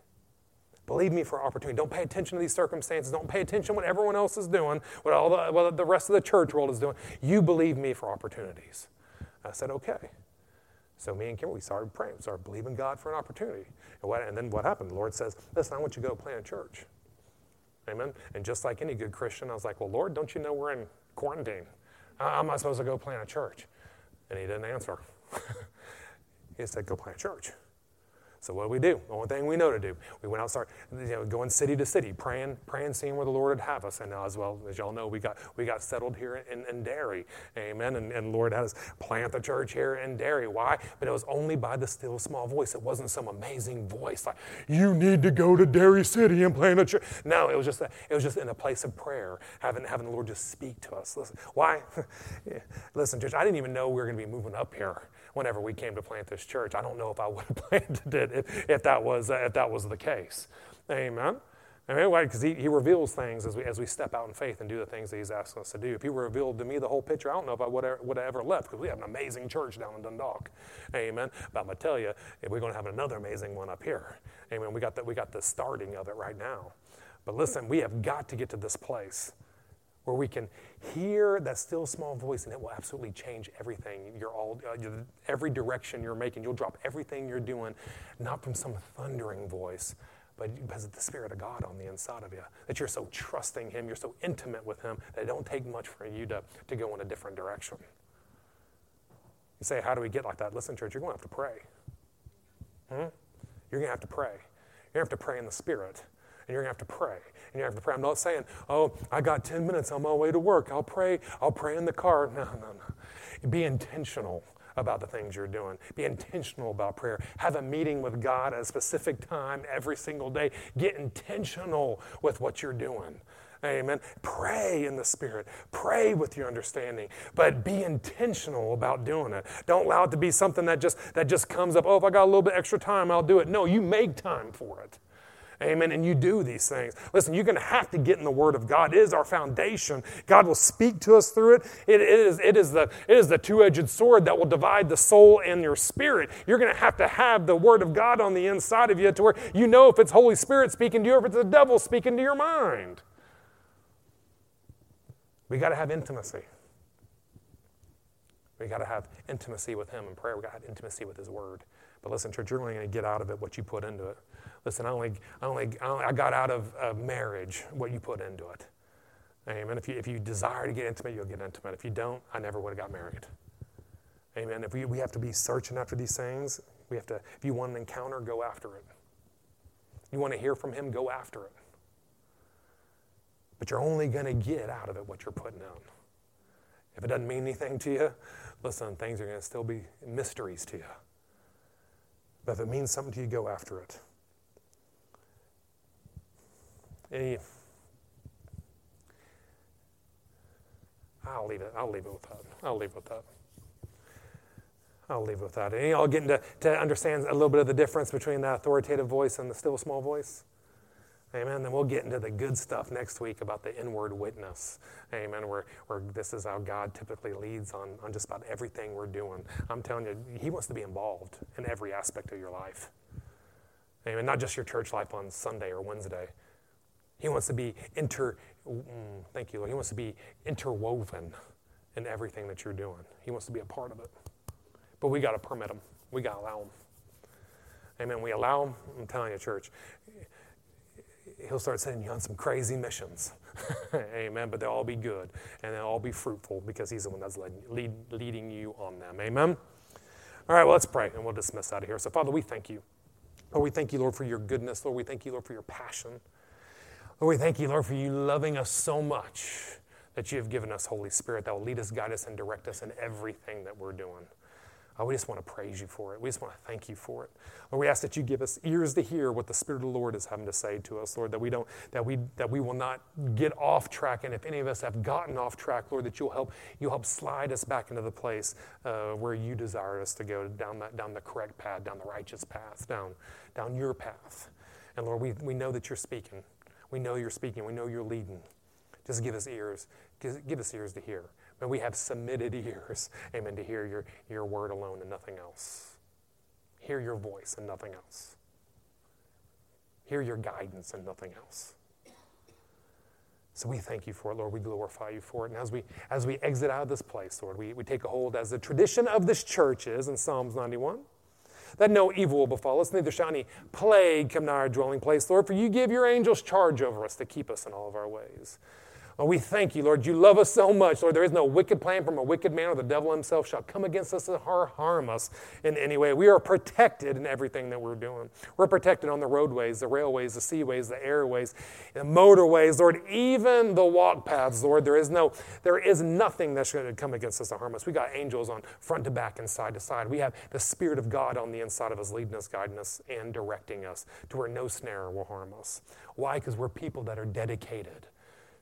Believe me for an opportunity. Don't pay attention to these circumstances. Don't pay attention to what everyone else is doing, what all the, what the rest of the church world is doing. You believe me for opportunities. I said, okay. So me and Kim, we started praying, started believing God for an opportunity. And, what, and then what happened? The Lord says, listen, I want you to go plant a church. Amen. And just like any good Christian, I was like, well, Lord, don't you know we're in quarantine? How am I supposed to go plant a church? And he didn't answer. he said, Go plant a church. So what do we do? The only thing we know to do. We went out, start, you know, going city to city, praying, praying, seeing where the Lord would have us. And as well as y'all know, we got we got settled here in, in Derry, Amen. And, and Lord had us plant the church here in Derry. Why? But it was only by the still small voice. It wasn't some amazing voice like you need to go to Derry City and plant a church. No, it was just a, it was just in a place of prayer, having having the Lord just speak to us. Listen, why? Listen, church. I didn't even know we were to be moving up here whenever we came to plant this church. I don't know if I would have planted it if, if, that, was, uh, if that was the case. Amen. Anyway, because he, he reveals things as we, as we step out in faith and do the things that he's asking us to do. If he revealed to me the whole picture, I don't know if I would have, would have ever left because we have an amazing church down in Dundalk. Amen. But I'm going to tell you, we're going to have another amazing one up here. Amen. We got, the, we got the starting of it right now. But listen, we have got to get to this place where we can hear that still small voice and it will absolutely change everything. You're all, uh, every direction you're making, you'll drop everything you're doing, not from some thundering voice, but because of the Spirit of God on the inside of you. That you're so trusting Him, you're so intimate with Him, that it don't take much for you to, to go in a different direction. You say, How do we get like that? Listen, church, you're going to have to pray. Hmm? You're going to have to pray. You're going to have to pray in the Spirit and you're going to have to pray. And you have to pray. I'm not saying, oh, I got 10 minutes on my way to work. I'll pray. I'll pray in the car. No, no, no. Be intentional about the things you're doing. Be intentional about prayer. Have a meeting with God at a specific time every single day. Get intentional with what you're doing. Amen. Pray in the Spirit. Pray with your understanding, but be intentional about doing it. Don't allow it to be something that just that just comes up. Oh, if I got a little bit extra time, I'll do it. No, you make time for it. Amen. And you do these things. Listen, you're going to have to get in the Word of God. It is our foundation. God will speak to us through it. it, it is, it is the, it is the two edged sword that will divide the soul and your spirit. You're going to have to have the Word of God on the inside of you to where you know if it's Holy Spirit speaking to you or if it's the devil speaking to your mind. We got to have intimacy. We got to have intimacy with Him in prayer. We got to have intimacy with His Word. But listen, church, you're only going to get out of it what you put into it. Listen, I only, I only, I got out of, marriage what you put into it. Amen. If you, if you desire to get intimate, you'll get intimate. If you don't, I never would have got married. Amen. If we, we have to be searching after these things, we have to, if you want an encounter, go after it. You want to hear from him, go after it. But you're only going to get out of it what you're putting out. If it doesn't mean anything to you, listen, things are going to still be mysteries to you. But if it means something to you, go after it. Any, I'll leave it. I'll leave it with that. I'll leave it with that. I'll leave it with that. Any y'all getting to, to understand a little bit of the difference between that authoritative voice and the still small voice? Amen. Then we'll get into the good stuff next week about the inward witness. Amen. Where, where this is how God typically leads on, on just about everything we're doing. I'm telling you, He wants to be involved in every aspect of your life. Amen. Not just your church life on Sunday or Wednesday. He wants to be inter, mm, thank you, Lord. He wants to be interwoven in everything that you're doing. He wants to be a part of it. But we got to permit him. We got to allow him. Amen. We allow him. I'm telling you, church, he'll start sending you on some crazy missions. Amen. But they'll all be good and they'll all be fruitful because he's the one that's lead, lead, leading you on them. Amen. All right, well, let's pray and we'll dismiss out of here. So, Father, we thank you. Lord, we thank you, Lord, for your goodness. Lord, we thank you, Lord, for your passion. Lord, we thank you, Lord, for you loving us so much that you have given us Holy Spirit that will lead us, guide us, and direct us in everything that we're doing. Oh, we just want to praise you for it. We just want to thank you for it. Lord, we ask that you give us ears to hear what the Spirit of the Lord is having to say to us, Lord, that we don't, that we that we will not get off track. And if any of us have gotten off track, Lord, that you'll help you'll help slide us back into the place uh, where you desire us to go, down that down the correct path, down the righteous path, down down your path. And Lord, we, we know that you're speaking. We know you're speaking. We know you're leading. Just give us ears. Give, give us ears to hear. May we have submitted ears, amen, to hear your, your word alone and nothing else. Hear your voice and nothing else. Hear your guidance and nothing else. So we thank you for it, Lord. We glorify you for it. And as we as we exit out of this place, Lord, we, we take a hold as the tradition of this church is in Psalms 91. That no evil will befall us, neither shall any plague come nigh our dwelling place, Lord, for you give your angels charge over us to keep us in all of our ways. Lord, we thank you, Lord. You love us so much. Lord, there is no wicked plan from a wicked man, or the devil himself shall come against us and harm us in any way. We are protected in everything that we're doing. We're protected on the roadways, the railways, the seaways, the airways, the motorways, Lord, even the walk paths, Lord. There is no, there is nothing that's going to come against us to harm us. We got angels on front to back and side to side. We have the Spirit of God on the inside of us, leading us, guiding us, and directing us to where no snare will harm us. Why? Because we're people that are dedicated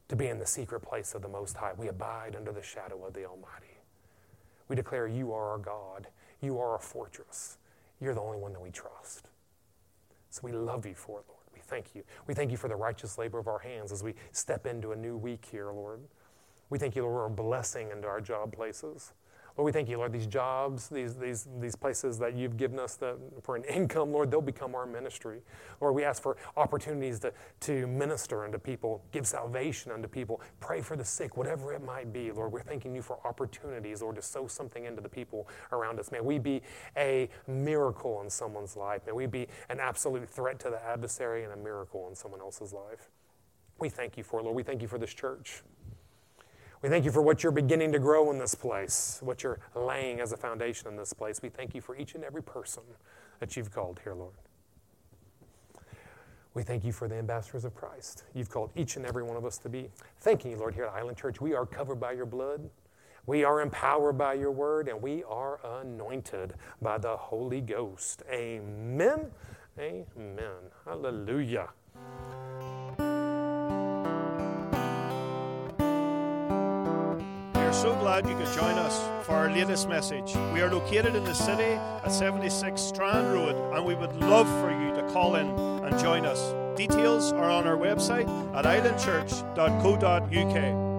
to be in the secret place of the Most High. We abide under the shadow of the Almighty. We declare, You are our God. You are our fortress. You're the only one that we trust. So we love you for it, Lord. We thank you. We thank you for the righteous labor of our hands as we step into a new week here, Lord. We thank you, Lord, for a blessing into our job places. Lord, we thank you, Lord, these jobs, these, these, these places that you've given us that, for an income, Lord, they'll become our ministry. Lord, we ask for opportunities to, to minister unto people, give salvation unto people, pray for the sick, whatever it might be. Lord, we're thanking you for opportunities, Lord, to sow something into the people around us. May we be a miracle in someone's life. May we be an absolute threat to the adversary and a miracle in someone else's life. We thank you for Lord. We thank you for this church. We thank you for what you're beginning to grow in this place, what you're laying as a foundation in this place. We thank you for each and every person that you've called here, Lord. We thank you for the ambassadors of Christ. You've called each and every one of us to be. Thanking you, Lord, here at Island Church. We are covered by your blood. We are empowered by your word, and we are anointed by the Holy Ghost. Amen. Amen. Hallelujah. So glad you could join us for our latest message. We are located in the city at 76 Strand Road, and we would love for you to call in and join us. Details are on our website at islandchurch.co.uk.